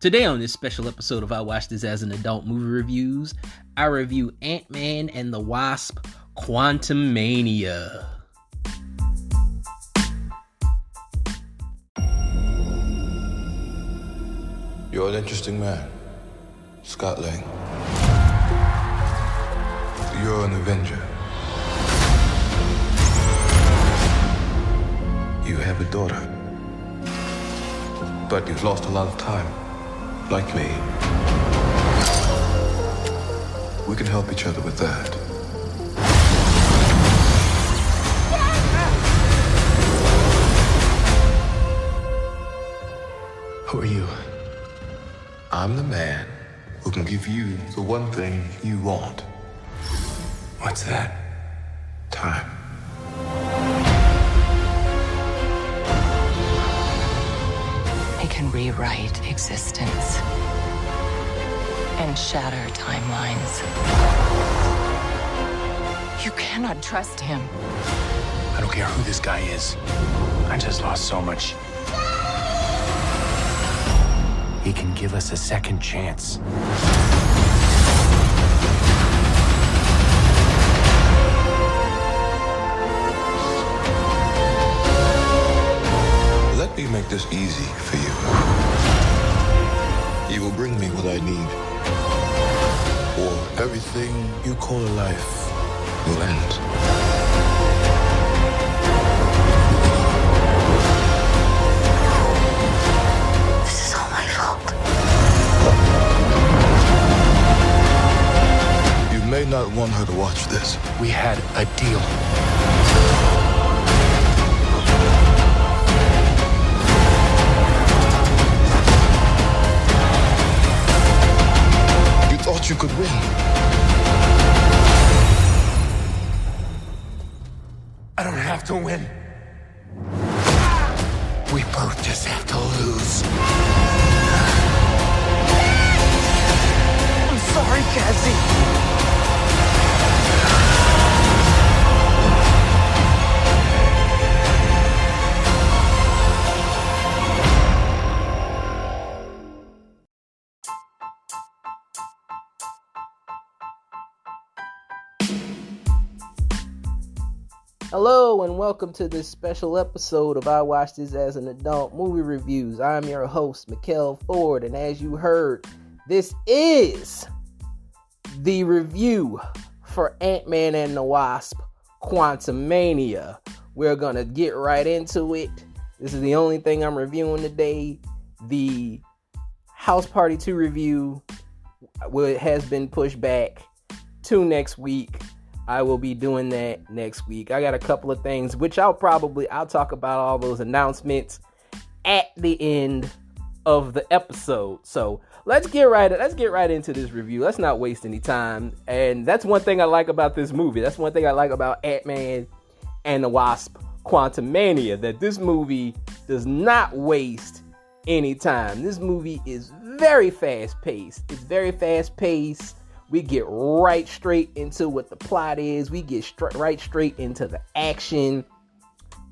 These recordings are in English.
Today, on this special episode of I Watched This as an Adult Movie Reviews, I review Ant Man and the Wasp Quantumania. You're an interesting man, Scott Lang. You're an Avenger. You have a daughter. But you've lost a lot of time like me. We can help each other with that. Who are you? I'm the man who can give you the one thing you want. What's that? Time. Can rewrite existence and shatter timelines. You cannot trust him. I don't care who this guy is. I just lost so much. He can give us a second chance. This easy for you. You will bring me what I need. Or everything you call a life will end. This is all my fault. You may not want her to watch this. We had a deal. Could win. And welcome to this special episode of I Watch This as an Adult Movie Reviews. I'm your host, Mikkel Ford, and as you heard, this is the review for Ant-Man and the Wasp Quantumania. We're gonna get right into it. This is the only thing I'm reviewing today. The House Party 2 review has been pushed back to next week I will be doing that next week. I got a couple of things which I'll probably I'll talk about all those announcements at the end of the episode. So, let's get right let's get right into this review. Let's not waste any time. And that's one thing I like about this movie. That's one thing I like about Ant-Man and the Wasp Quantumania that this movie does not waste any time. This movie is very fast paced. It's very fast paced we get right straight into what the plot is. We get str- right straight into the action.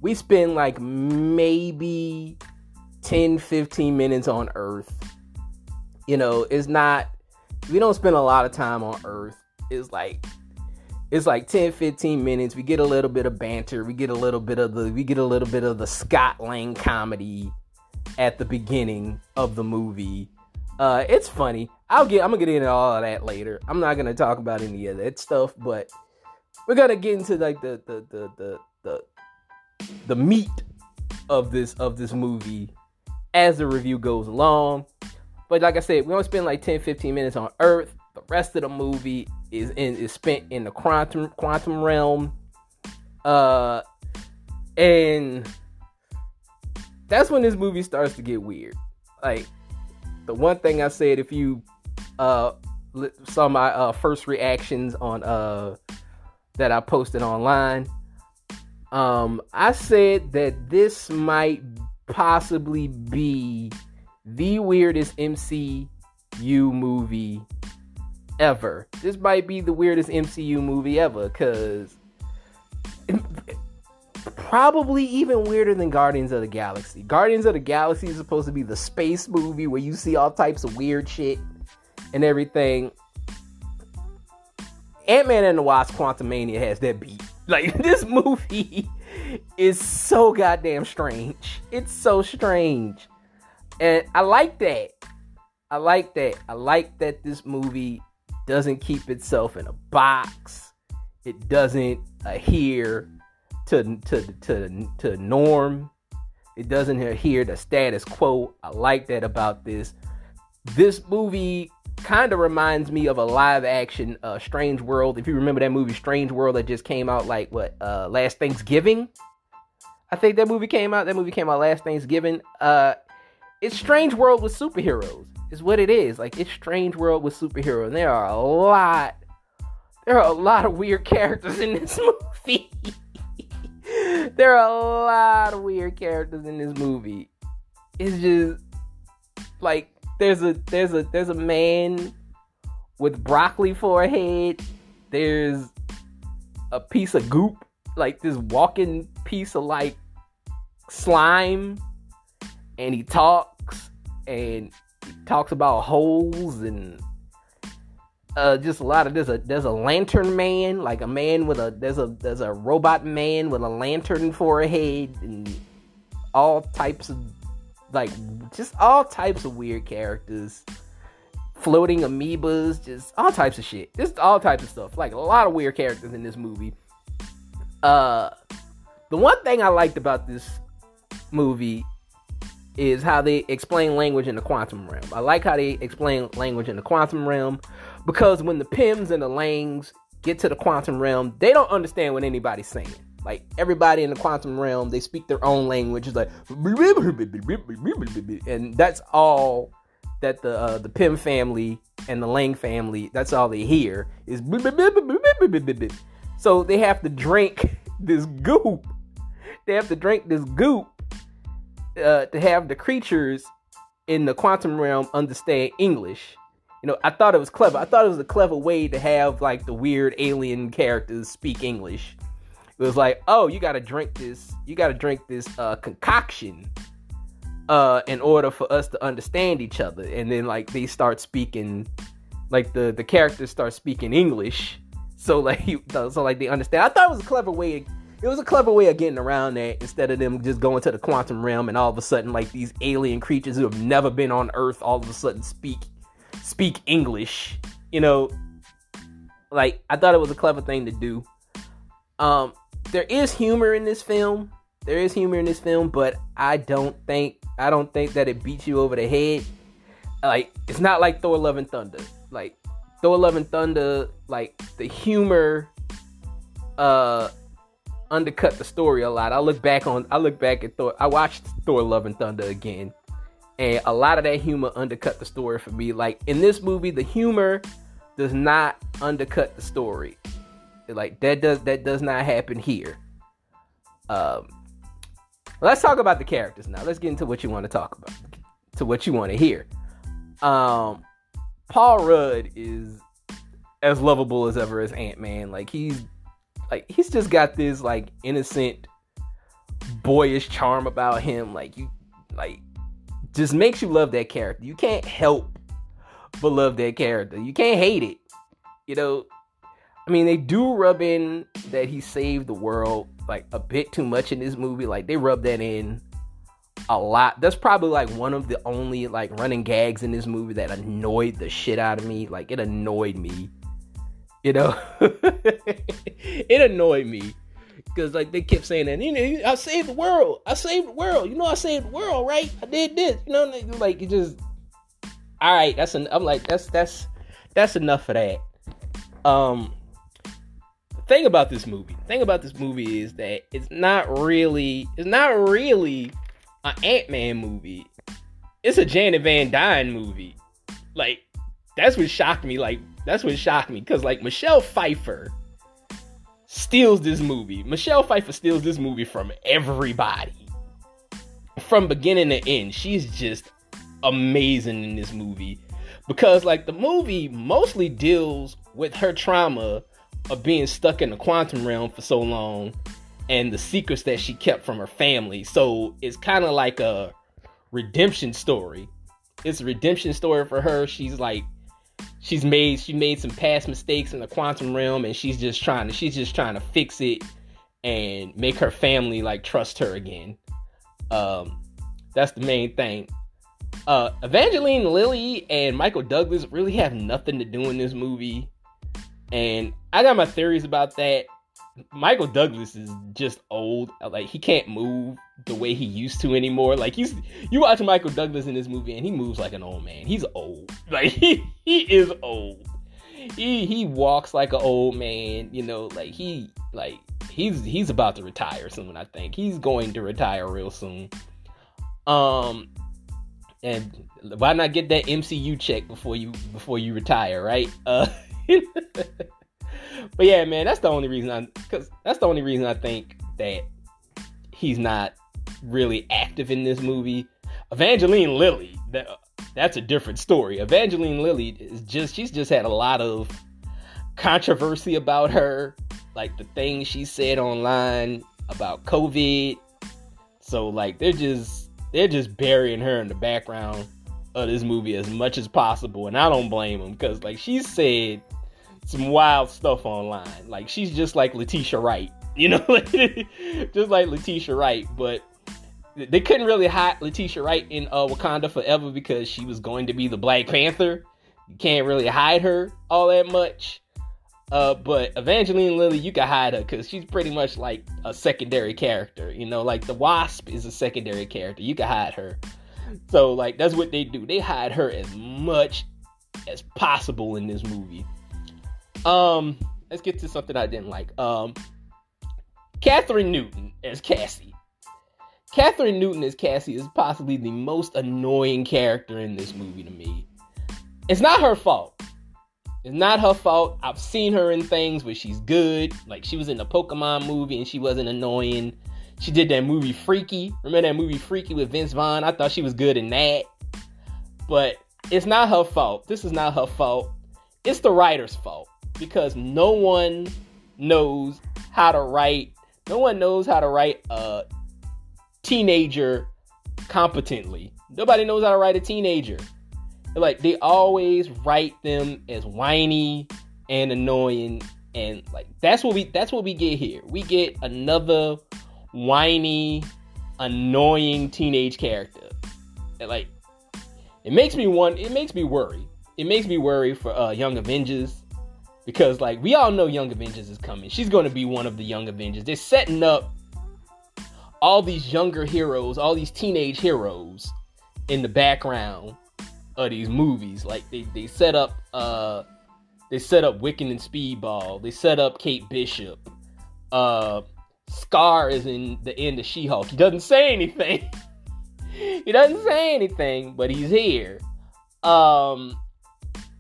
We spend like maybe 10 15 minutes on Earth. You know, it's not we don't spend a lot of time on Earth. It's like it's like 10 15 minutes. We get a little bit of banter. We get a little bit of the we get a little bit of the Scott Lang comedy at the beginning of the movie. Uh, it's funny. I'll get. I'm gonna get into all of that later. I'm not gonna talk about any of that stuff, but we're gonna get into like the the the the the, the meat of this of this movie as the review goes along. But like I said, we only spend like 10, 15 minutes on Earth. The rest of the movie is in is spent in the quantum quantum realm. Uh, and that's when this movie starts to get weird. Like the one thing I said, if you uh, saw my uh, first reactions on uh, that I posted online, um, I said that this might possibly be the weirdest MCU movie ever. This might be the weirdest MCU movie ever because probably even weirder than Guardians of the Galaxy. Guardians of the Galaxy is supposed to be the space movie where you see all types of weird shit and everything. Ant Man and the Wasp Quantumania has that beat. Like, this movie is so goddamn strange. It's so strange. And I like that. I like that. I like that this movie doesn't keep itself in a box. It doesn't adhere to to to to norm. It doesn't adhere to status quo. I like that about this. This movie kind of reminds me of a live action uh, Strange World. If you remember that movie Strange World that just came out like what uh, last Thanksgiving. I think that movie came out. That movie came out last Thanksgiving. Uh, it's Strange World with superheroes. Is what it is. Like it's Strange World with superheroes. And there are a lot. There are a lot of weird characters in this movie. there are a lot of weird characters in this movie. It's just like there's a there's a there's a man with broccoli for a head. There's a piece of goop, like this walking piece of like slime, and he talks and he talks about holes and uh, just a lot of there's a there's a lantern man, like a man with a there's a there's a robot man with a lantern for a head and all types of like just all types of weird characters, floating amoebas, just all types of shit. Just all types of stuff. Like a lot of weird characters in this movie. Uh, the one thing I liked about this movie is how they explain language in the quantum realm. I like how they explain language in the quantum realm because when the Pyms and the Langs get to the quantum realm, they don't understand what anybody's saying. Like everybody in the quantum realm, they speak their own language. It's like, and that's all that the uh, the Pym family and the Lang family. That's all they hear is. So they have to drink this goop. They have to drink this goop uh, to have the creatures in the quantum realm understand English. You know, I thought it was clever. I thought it was a clever way to have like the weird alien characters speak English. It was like, oh, you got to drink this. You got to drink this uh, concoction uh, in order for us to understand each other. And then like they start speaking, like the the characters start speaking English. So like you, so like they understand. I thought it was a clever way. It was a clever way of getting around that instead of them just going to the quantum realm and all of a sudden like these alien creatures who have never been on Earth all of a sudden speak speak English. You know, like I thought it was a clever thing to do. Um, there is humor in this film. There is humor in this film, but I don't think I don't think that it beats you over the head. Like it's not like Thor: Love and Thunder. Like Thor: Love and Thunder, like the humor uh undercut the story a lot. I look back on I look back at Thor. I watched Thor: Love and Thunder again, and a lot of that humor undercut the story for me. Like in this movie, the humor does not undercut the story. Like that does that does not happen here. Um, let's talk about the characters now. Let's get into what you want to talk about, to what you want to hear. Um, Paul Rudd is as lovable as ever as Ant Man. Like he's like he's just got this like innocent, boyish charm about him. Like you, like just makes you love that character. You can't help but love that character. You can't hate it. You know, I mean, they do rub in that he saved the world like a bit too much in this movie. Like they rub that in a lot. That's probably like one of the only like running gags in this movie that annoyed the shit out of me. Like it annoyed me. You know, it annoyed me because like they kept saying that. You know, I saved the world. I saved the world. You know, I saved the world, right? I did this. You know, like it just. All right, that's an. I'm like that's that's that's enough of that. Um, thing about this movie, thing about this movie is that it's not really, it's not really an Ant Man movie. It's a Janet Van Dyne movie. Like that's what shocked me. Like that's what shocked me because like Michelle Pfeiffer steals this movie. Michelle Pfeiffer steals this movie from everybody, from beginning to end. She's just amazing in this movie because like the movie mostly deals with her trauma of being stuck in the quantum realm for so long and the secrets that she kept from her family. So it's kind of like a redemption story. It's a redemption story for her. She's like she's made she made some past mistakes in the quantum realm and she's just trying to she's just trying to fix it and make her family like trust her again. Um that's the main thing. Uh Evangeline Lilly and Michael Douglas really have nothing to do in this movie. And I got my theories about that. Michael Douglas is just old. Like he can't move the way he used to anymore. Like he's you watch Michael Douglas in this movie and he moves like an old man. He's old. Like he he is old. He he walks like an old man, you know, like he like he's he's about to retire soon, I think. He's going to retire real soon. Um and why not get that MCU check before you before you retire, right? Uh but yeah, man, that's the only reason I because that's the only reason I think that he's not really active in this movie. Evangeline Lilly, that that's a different story. Evangeline Lilly is just she's just had a lot of controversy about her, like the things she said online about COVID. So like they're just they're just burying her in the background of this movie as much as possible, and I don't blame them because like she said some wild stuff online. Like she's just like Letitia Wright, you know, just like Letitia Wright. But they couldn't really hide Letitia Wright in uh, Wakanda forever because she was going to be the Black Panther. You can't really hide her all that much. Uh, but Evangeline Lilly, you can hide her because she's pretty much like a secondary character. You know, like the Wasp is a secondary character. You can hide her. So like that's what they do. They hide her as much as possible in this movie. Um, let's get to something I didn't like. Um, Kathryn Newton as Cassie. Kathryn Newton as Cassie is possibly the most annoying character in this movie to me. It's not her fault. It's not her fault. I've seen her in things where she's good. Like she was in the Pokemon movie and she wasn't annoying. She did that movie Freaky. Remember that movie Freaky with Vince Vaughn? I thought she was good in that. But it's not her fault. This is not her fault. It's the writer's fault because no one knows how to write. No one knows how to write a teenager competently. Nobody knows how to write a teenager. Like they always write them as whiny and annoying and like that's what we that's what we get here. We get another whiny, annoying teenage character. And like it makes me want it makes me worry. It makes me worry for uh, Young Avengers because like we all know Young Avengers is coming. She's going to be one of the Young Avengers. They're setting up all these younger heroes, all these teenage heroes in the background of these movies. Like they they set up uh they set up Wiccan and Speedball. They set up Kate Bishop. Uh Skaar is in the end of She-Hulk. He doesn't say anything. he doesn't say anything, but he's here. Um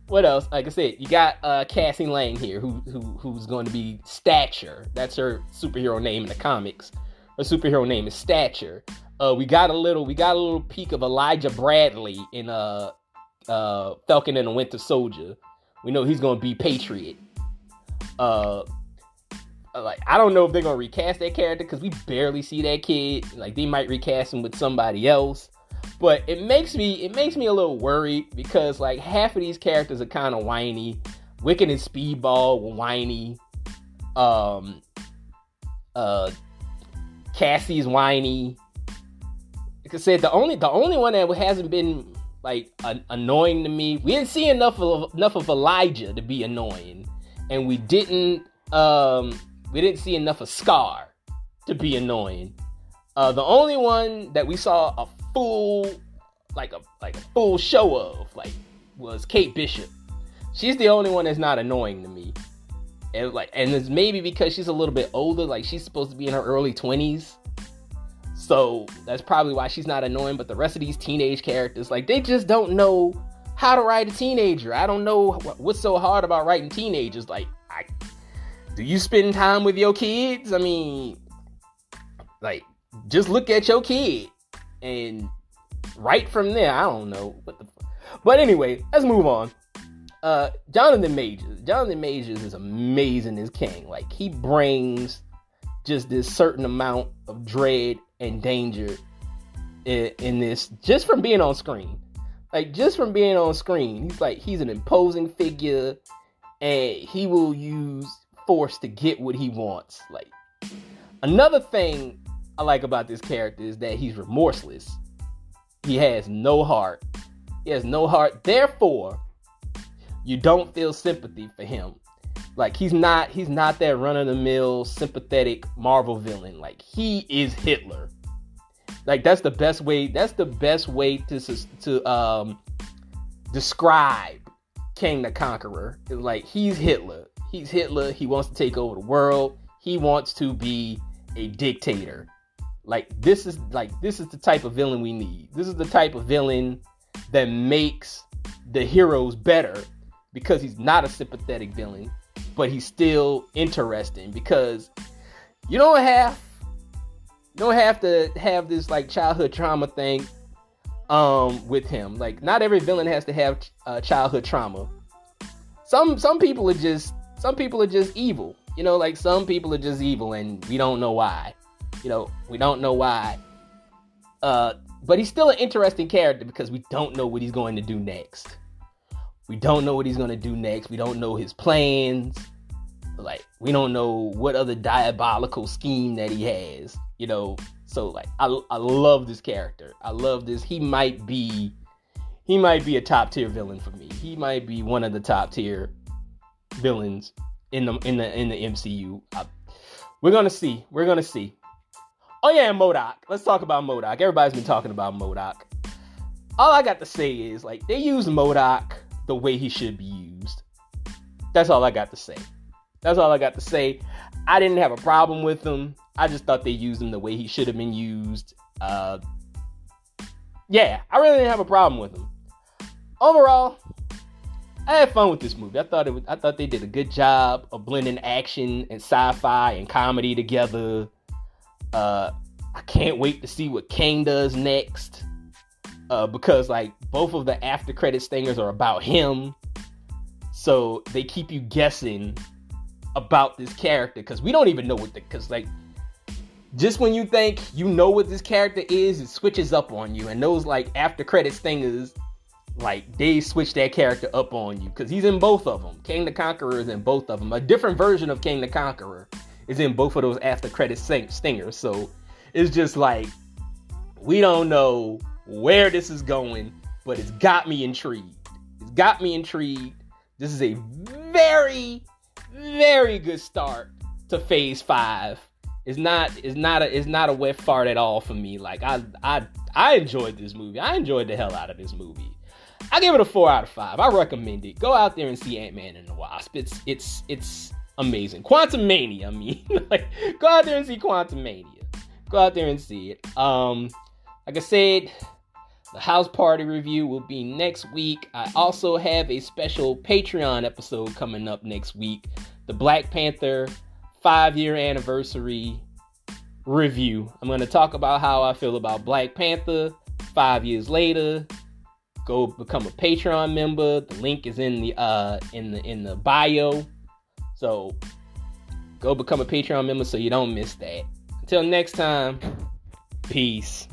what else? Like I said, you got uh, Cassie Lang here, who, who who's going to be Stature. That's her superhero name in the comics. Her superhero name is Stature. Uh, we got a little, we got a little peek of Elijah Bradley in uh, uh, Falcon and the Winter Soldier. We know he's going to be Patriot. Uh, like I don't know if they're gonna recast that character because we barely see that kid. Like they might recast him with somebody else. But it makes me it makes me a little worried because like half of these characters are kind of whiny. Wiccan and Speedball whiny. Um uh Cassie's whiny. Like I said, the only the only one that hasn't been like annoying to me. We didn't see enough of enough of Elijah to be annoying, and we didn't um we didn't see enough of Skaar to be annoying. Uh, the only one that we saw a full like a like a full show of like was Kate Bishop. She's the only one that's not annoying to me. And like and it's maybe because she's a little bit older, like she's supposed to be in her early 20s. So that's probably why she's not annoying, but the rest of these teenage characters like they just don't know how to write a teenager. I don't know what's so hard about writing teenagers like I do you spend time with your kids? I mean, like just look at your kid and right from there, I don't know what the. But anyway, let's move on. Uh, Jonathan Majors. Jonathan Majors is amazing as Kang. Like he brings just this certain amount of dread and danger in, in this just from being on screen. Like just from being on screen, he's like he's an imposing figure and he will use force to get what he wants. Like another thing I like about this character is that he's remorseless. He has no heart. He has no heart. Therefore, you don't feel sympathy for him. Like he's not he's not that run of the mill sympathetic Marvel villain. Like he is Hitler. Like that's the best way that's the best way to to um describe Kang the Conqueror. It's like he's Hitler. He's Hitler. He wants to take over the world. He wants to be a dictator. Like this is like this is the type of villain we need. This is the type of villain that makes the heroes better because he's not a sympathetic villain, but he's still interesting because you don't have you don't have to have this like childhood trauma thing um with him. Like not every villain has to have uh, childhood trauma. Some some people are just some people are just evil. You know, like some people are just evil and we don't know why. You know, we don't know why. Uh, but he's still an interesting character because we don't know what he's going to do next. We don't know what he's going to do next. We don't know his plans. Like, we don't know what other diabolical scheme that he has. You know, so like, I, I love this character. I love this. He might be, he might be a top tier villain for me. He might be one of the top tier villains in the in the in the MCU. I, we're gonna see. We're gonna see. Oh yeah, MODOK. Let's talk about MODOK. Everybody's been talking about MODOK. All I got to say is like they use MODOK the way he should be used. That's all I got to say. That's all I got to say. I didn't have a problem with him. I just thought they used him the way he should have been used. Uh, yeah, I really didn't have a problem with him. Overall, I had fun with this movie. I thought it was, I thought they did a good job of blending action and sci-fi and comedy together. Uh, I can't wait to see what Kang does next. Uh, because like both of the after credit stingers are about him, so they keep you guessing about this character because we don't even know what the because like just when you think you know what this character is, it switches up on you, and those like after credit stingers, like they switch that character up on you because he's in both of them. Kang the Conqueror is in both of them. A different version of Kang the Conqueror is in both of those after credit stingers. So it's just like we don't know where this is going, but it's got me intrigued. It's got me intrigued. This is a very, very good start to phase five. It's not it's not a it's not a wet fart at all for me. Like I I I enjoyed this movie. I enjoyed the hell out of this movie. I give it a four out of five. I recommend it. Go out there and see Ant Man and the Wasp. It's it's it's amazing. Quantumania, I mean, like go out there and see Quantumania. Go out there and see it. Um, like I said, the house party review will be next week. I also have a special Patreon episode coming up next week. The Black Panther five year anniversary review. I'm going to talk about how I feel about Black Panther five years later. Go become a Patreon member. The link is in the uh in the in the bio. So go become a Patreon member so you don't miss that. Until next time, peace.